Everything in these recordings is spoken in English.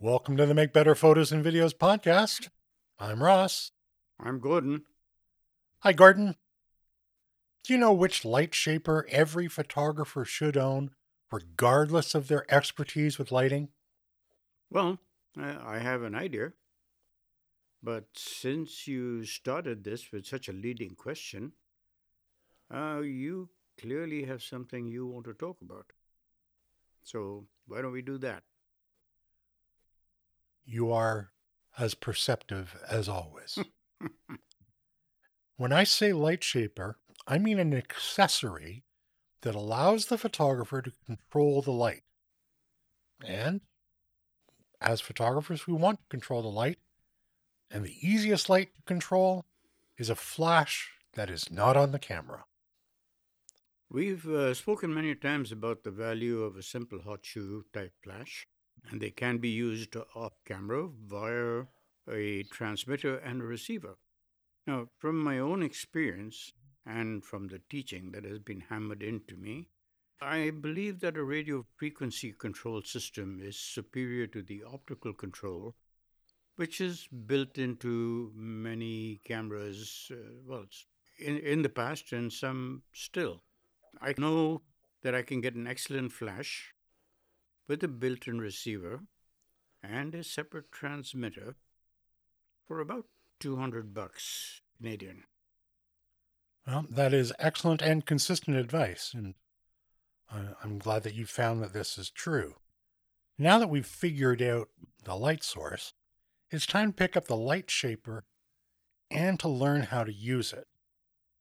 Welcome to the Make Better Photos and Videos podcast. I'm Ross. I'm Gordon. Hi, Gordon. Do you know which light shaper every photographer should own, regardless of their expertise with lighting? Well, I have an idea. But since you started this with such a leading question, uh, you clearly have something you want to talk about. So why don't we do that? You are as perceptive as always. when I say light shaper, I mean an accessory that allows the photographer to control the light. And as photographers, we want to control the light. And the easiest light to control is a flash that is not on the camera. We've uh, spoken many times about the value of a simple hot shoe type flash, and they can be used off camera via a transmitter and a receiver. Now, from my own experience and from the teaching that has been hammered into me, I believe that a radio frequency control system is superior to the optical control, which is built into many cameras, uh, well, in, in the past and some still. I know that I can get an excellent flash with a built in receiver and a separate transmitter for about 200 bucks Canadian. Well, that is excellent and consistent advice, and I'm glad that you found that this is true. Now that we've figured out the light source, it's time to pick up the light shaper and to learn how to use it.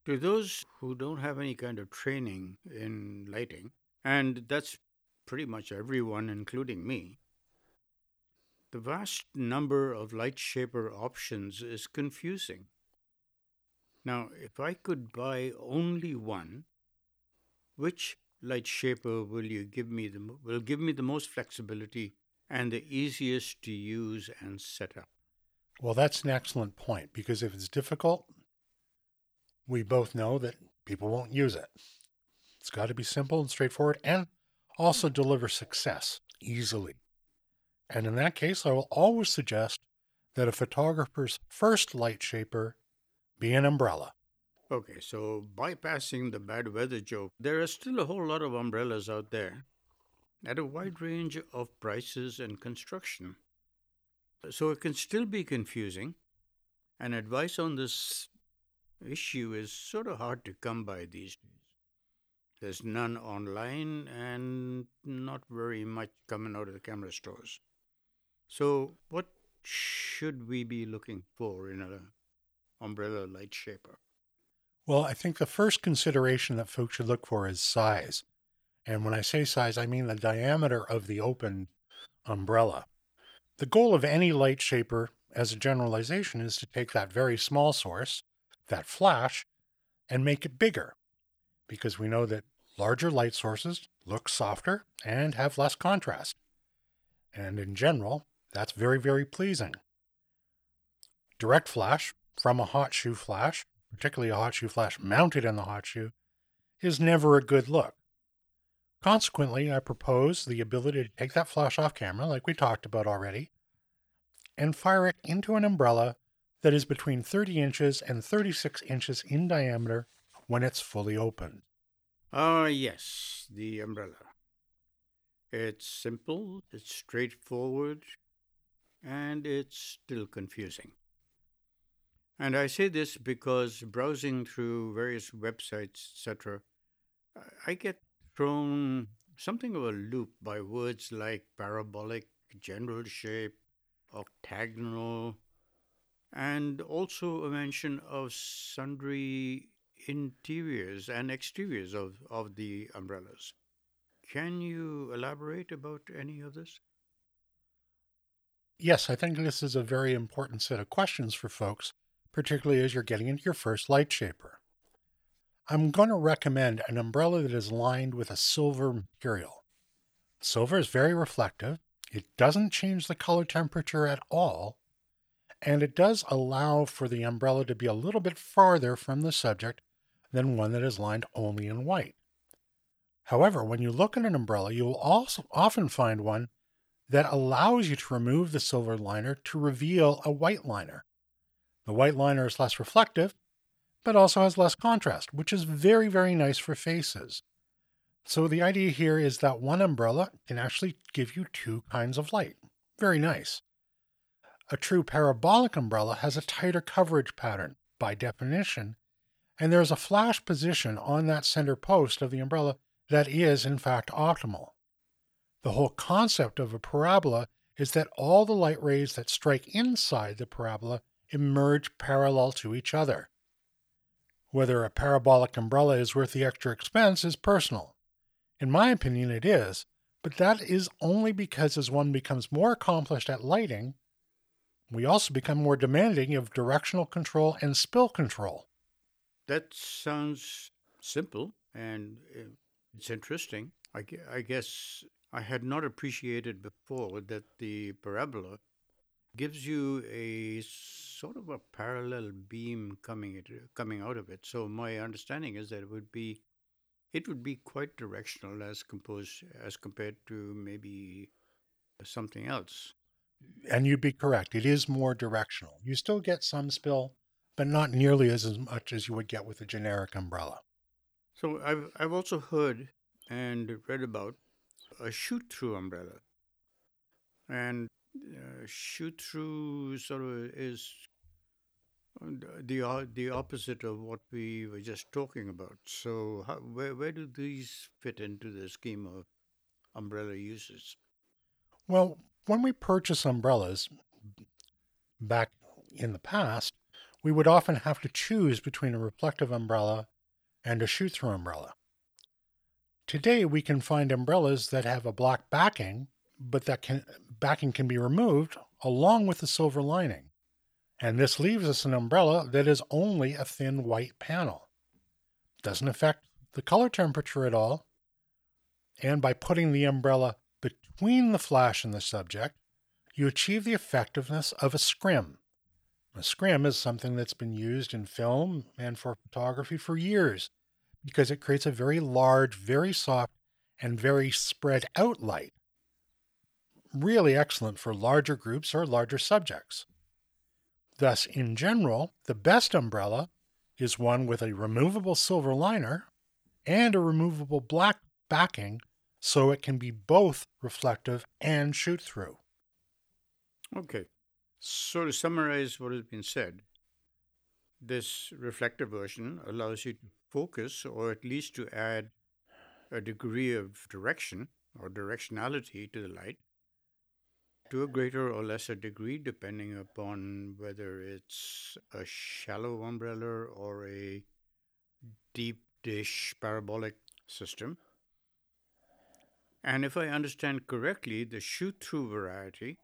To those who don't have any kind of training in lighting, and that's pretty much everyone, including me, the vast number of light shaper options is confusing. Now, if I could buy only one, which light shaper will you give me the will give me the most flexibility and the easiest to use and set up? Well, that's an excellent point because if it's difficult, we both know that people won't use it. It's got to be simple and straightforward and also deliver success easily. And in that case, I will always suggest that a photographer's first light shaper be an umbrella. Okay, so bypassing the bad weather joke, there are still a whole lot of umbrellas out there at a wide range of prices and construction. So it can still be confusing, and advice on this issue is sort of hard to come by these days. There's none online and not very much coming out of the camera stores. So, what should we be looking for in an umbrella light shaper? Well, I think the first consideration that folks should look for is size. And when I say size, I mean the diameter of the open umbrella. The goal of any light shaper, as a generalization, is to take that very small source, that flash and make it bigger because we know that larger light sources look softer and have less contrast. And in general, that's very, very pleasing. Direct flash from a hot shoe flash, particularly a hot shoe flash mounted in the hot shoe, is never a good look. Consequently, I propose the ability to take that flash off camera, like we talked about already, and fire it into an umbrella that is between 30 inches and 36 inches in diameter when it's fully opened. Ah, yes, the umbrella. It's simple, it's straightforward, and it's still confusing. And I say this because browsing through various websites, etc., I get thrown something of a loop by words like parabolic, general shape, octagonal, and also a mention of sundry interiors and exteriors of, of the umbrellas. Can you elaborate about any of this? Yes, I think this is a very important set of questions for folks, particularly as you're getting into your first light shaper. I'm going to recommend an umbrella that is lined with a silver material. Silver is very reflective. It doesn't change the color temperature at all, and it does allow for the umbrella to be a little bit farther from the subject than one that is lined only in white. However, when you look at an umbrella, you will also often find one that allows you to remove the silver liner to reveal a white liner. The white liner is less reflective, but also has less contrast, which is very, very nice for faces. So the idea here is that one umbrella can actually give you two kinds of light. Very nice. A true parabolic umbrella has a tighter coverage pattern by definition, and there is a flash position on that center post of the umbrella that is, in fact, optimal. The whole concept of a parabola is that all the light rays that strike inside the parabola emerge parallel to each other. Whether a parabolic umbrella is worth the extra expense is personal. In my opinion, it is, but that is only because as one becomes more accomplished at lighting, we also become more demanding of directional control and spill control. That sounds simple and uh, it's interesting. I, I guess I had not appreciated before that the parabola gives you a sort of a parallel beam coming coming out of it. So my understanding is that it would be it would be quite directional as composed as compared to maybe something else. And you'd be correct. It is more directional. You still get some spill, but not nearly as, as much as you would get with a generic umbrella. So I've I've also heard and read about a shoot-through umbrella, and uh, shoot-through sort of is the the opposite of what we were just talking about. So, how, where where do these fit into the scheme of umbrella uses? Well, when we purchase umbrellas back in the past, we would often have to choose between a reflective umbrella and a shoot-through umbrella. Today, we can find umbrellas that have a black backing, but that can, backing can be removed along with the silver lining. And this leaves us an umbrella that is only a thin white panel. Doesn't affect the color temperature at all. And by putting the umbrella between the flash and the subject, you achieve the effectiveness of a scrim. A scrim is something that's been used in film and for photography for years because it creates a very large, very soft, and very spread out light. Really excellent for larger groups or larger subjects. Thus, in general, the best umbrella is one with a removable silver liner and a removable black backing so it can be both reflective and shoot through. Okay. So, to summarize what has been said, this reflective version allows you to focus or at least to add a degree of direction or directionality to the light to a greater or lesser degree, depending upon whether it's a shallow umbrella or a deep dish parabolic system. And if I understand correctly, the shoot through variety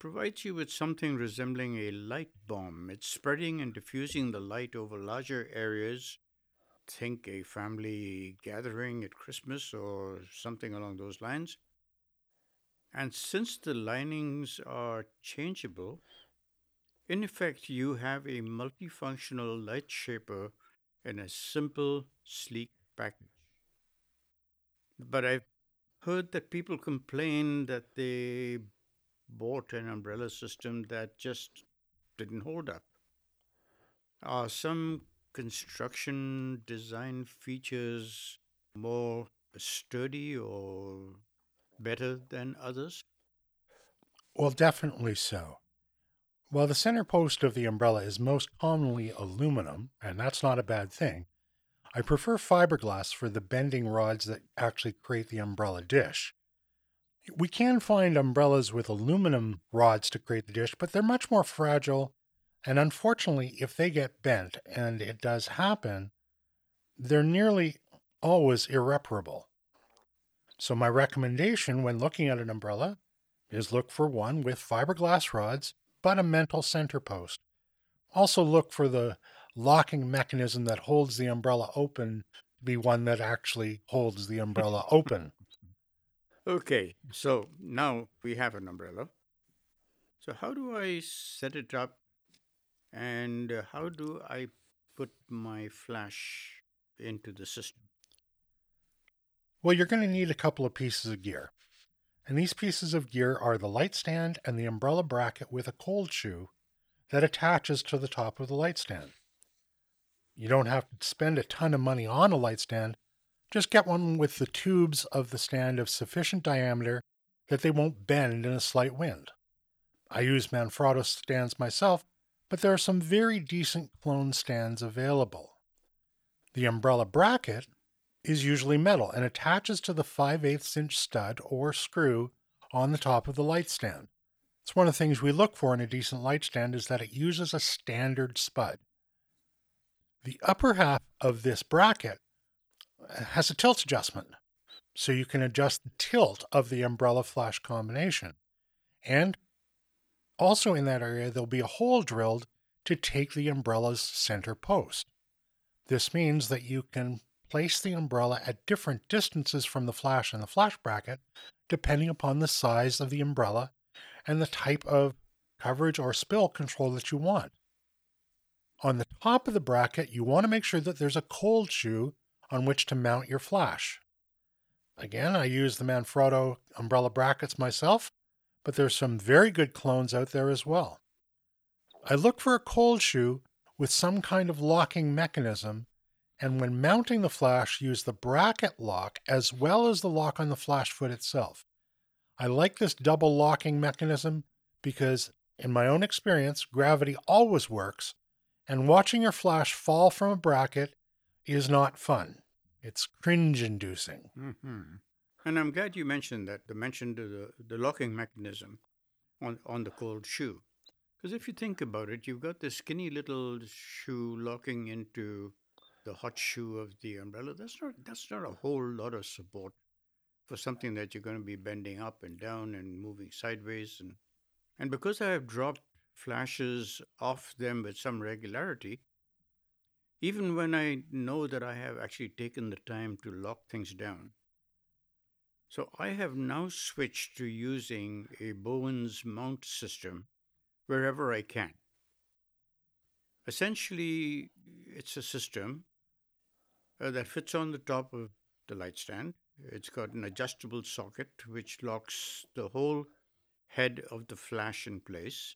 provides you with something resembling a light bomb. It's spreading and diffusing the light over larger areas. Think a family gathering at Christmas or something along those lines. And since the linings are changeable, in effect, you have a multifunctional light shaper in a simple, sleek package. But I've heard that people complain that they bought an umbrella system that just didn't hold up. Are some construction design features more sturdy or better than others? Well, definitely so. While the center post of the umbrella is most commonly aluminum, and that's not a bad thing, I prefer fiberglass for the bending rods that actually create the umbrella dish. We can find umbrellas with aluminum rods to create the dish, but they're much more fragile, and unfortunately, if they get bent, and it does happen, they're nearly always irreparable. So, my recommendation when looking at an umbrella is look for one with fiberglass rods but a mental center post. Also, look for the locking mechanism that holds the umbrella open to be one that actually holds the umbrella open. Okay, so now we have an umbrella. So, how do I set it up and uh, how do I put my flash into the system? Well, you're going to need a couple of pieces of gear. And these pieces of gear are the light stand and the umbrella bracket with a cold shoe that attaches to the top of the light stand. You don't have to spend a ton of money on a light stand. Just get one with the tubes of the stand of sufficient diameter that they won't bend in a slight wind. I use Manfrotto stands myself, but there are some very decent clone stands available. The umbrella bracket is usually metal and attaches to the 5 8 inch stud or screw on the top of the light stand. It's one of the things we look for in a decent light stand is that it uses a standard spud. The upper half of this bracket has a tilt adjustment, so you can adjust the tilt of the umbrella flash combination. And also in that area, there'll be a hole drilled to take the umbrella's center post. This means that you can place the umbrella at different distances from the flash and the flash bracket, depending upon the size of the umbrella and the type of coverage or spill control that you want. On the top of the bracket, you want to make sure that there's a cold shoe on which to mount your flash. Again, I use the Manfrotto umbrella brackets myself, but there's some very good clones out there as well. I look for a cold shoe with some kind of locking mechanism, and when mounting the flash, use the bracket lock as well as the lock on the flash foot itself. I like this double locking mechanism because, in my own experience, gravity always works, and watching your flash fall from a bracket is not fun. It's cringe inducing. Mm-hmm. And I'm glad you mentioned that, the mentioned the, the locking mechanism on, on the cold shoe. Because if you think about it, you've got this skinny little shoe locking into the hot shoe of the umbrella. That's not that's not a whole lot of support for something that you're going to be bending up and down and moving sideways and and because I have dropped flashes off them with some regularity, even when I know that I have actually taken the time to lock things down. So I have now switched to using a Bowens mount system wherever I can. Essentially, it's a system uh, that fits on the top of the light stand it's got an adjustable socket which locks the whole head of the flash in place.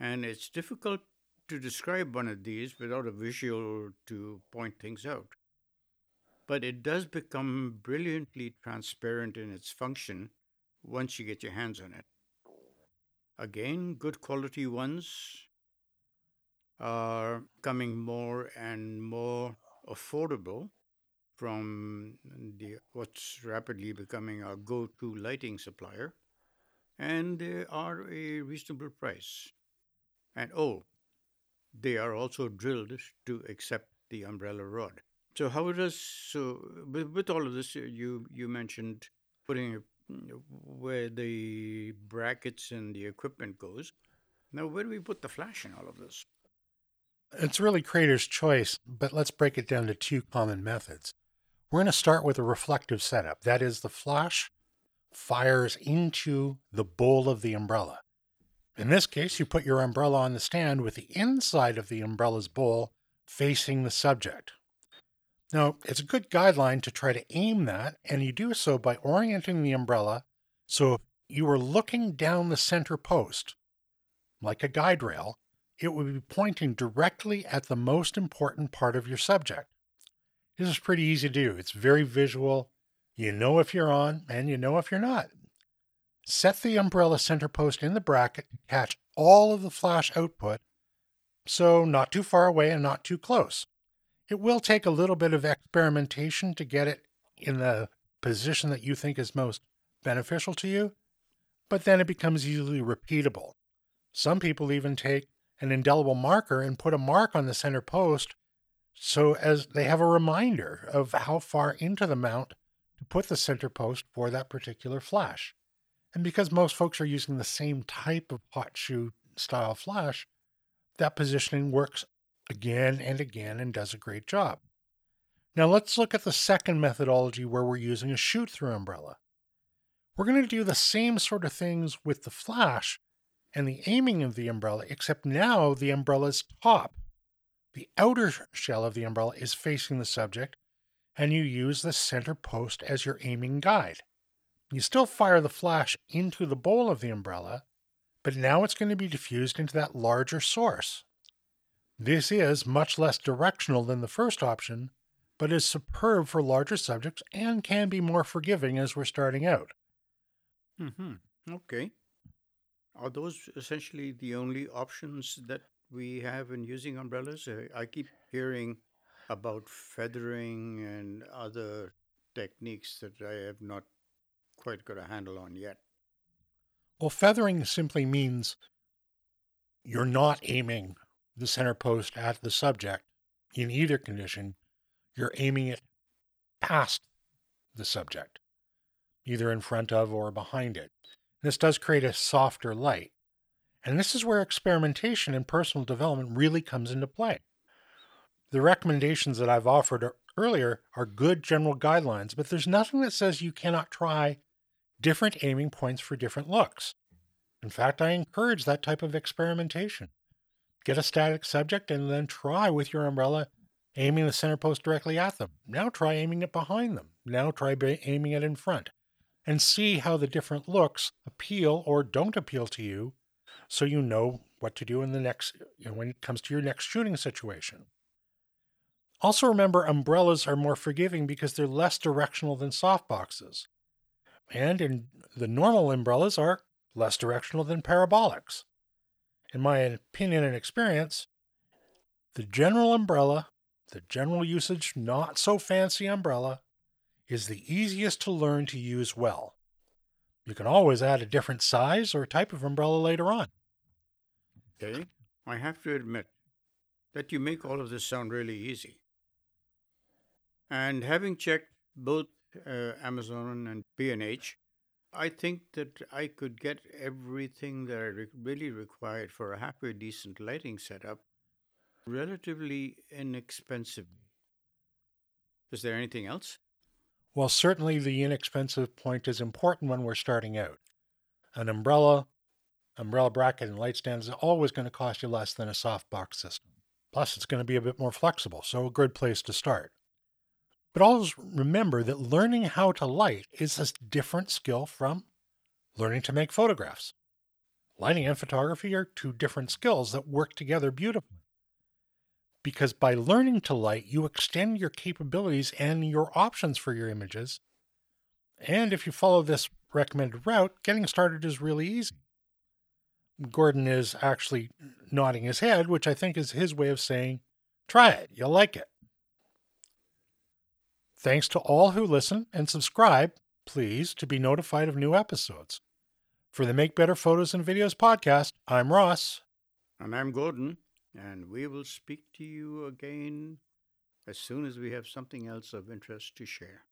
And it's difficult to describe one of these without a visual to point things out. But it does become brilliantly transparent in its function once you get your hands on it. Again, good quality ones are coming more and more affordable from the what's rapidly becoming our go-to lighting supplier, and they are a reasonable price. And oh, they are also drilled to accept the umbrella rod. So how does so with, with all of this uh, you you mentioned putting mm, where the brackets and the equipment goes. Now where do we put the flash in all of this? It's really creator's choice, but let's break it down to two common methods. We're going to start with a reflective setup. That is, the flash fires into the bowl of the umbrella. In this case, you put your umbrella on the stand with the inside of the umbrella's bowl facing the subject. Now, it's a good guideline to try to aim that, and you do so by orienting the umbrella so if you were looking down the center post, like a guide rail, it would be pointing directly at the most important part of your subject. This is pretty easy to do. It's very visual. You know if you're on and you know if you're not. Set the umbrella center post in the bracket to catch all of the flash output, so not too far away and not too close. It will take a little bit of experimentation to get it in the position that you think is most beneficial to you, but then it becomes easily repeatable. Some people even take an indelible marker and put a mark on the center post so as they have a reminder of how far into the mount to put the center post for that particular flash. And because most folks are using the same type of hot shoe style flash, that positioning works again and again and does a great job. Now let's look at the second methodology where we're using a shoot through umbrella. We're going to do the same sort of things with the flash and the aiming of the umbrella, except now the umbrella's top the outer shell of the umbrella is facing the subject, and you use the center post as your aiming guide. You still fire the flash into the bowl of the umbrella, but now it's going to be diffused into that larger source. This is much less directional than the first option, but is superb for larger subjects and can be more forgiving as we're starting out. Mm-hmm. Okay. Are those essentially the only options that we have in using umbrellas? I keep hearing about feathering and other techniques that I have not quite got a handle on yet. Well, feathering simply means you're not aiming the center post at the subject in either condition. You're aiming it past the subject, either in front of or behind it. This does create a softer light. And this is where experimentation and personal development really comes into play. The recommendations that I've offered earlier are good general guidelines, but there's nothing that says you cannot try different aiming points for different looks. In fact, I encourage that type of experimentation. Get a static subject and then try with your umbrella aiming the center post directly at them. Now try aiming it behind them. Now try aiming it in front. And see how the different looks appeal or don't appeal to you so you know what to do in the next you know, when it comes to your next shooting situation. Also remember umbrellas are more forgiving because they're less directional than softboxes. And in the normal umbrellas are less directional than parabolics. In my opinion and experience, the general umbrella, the general usage not so fancy umbrella, is the easiest to learn to use well. You can always add a different size or type of umbrella later on. Okay. I have to admit that you make all of this sound really easy. And having checked both uh, Amazon and B&H, I think that I could get everything that I re- really required for a happy, decent lighting setup relatively inexpensively. Is there anything else? Well, certainly the inexpensive point is important when we're starting out. An umbrella, umbrella bracket, and light stand is always going to cost you less than a softbox system. Plus, it's going to be a bit more flexible, so a good place to start. But always remember that learning how to light is a different skill from learning to make photographs. Lighting and photography are two different skills that work together beautifully because by learning to light, you extend your capabilities and your options for your images. And if you follow this recommended route, getting started is really easy. Gordon is actually nodding his head, which I think is his way of saying, try it, you'll like it. Thanks to all who listen and subscribe, please, to be notified of new episodes. For the Make Better Photos and Videos podcast, I'm Ross. And I'm Gordon and we will speak to you again as soon as we have something else of interest to share.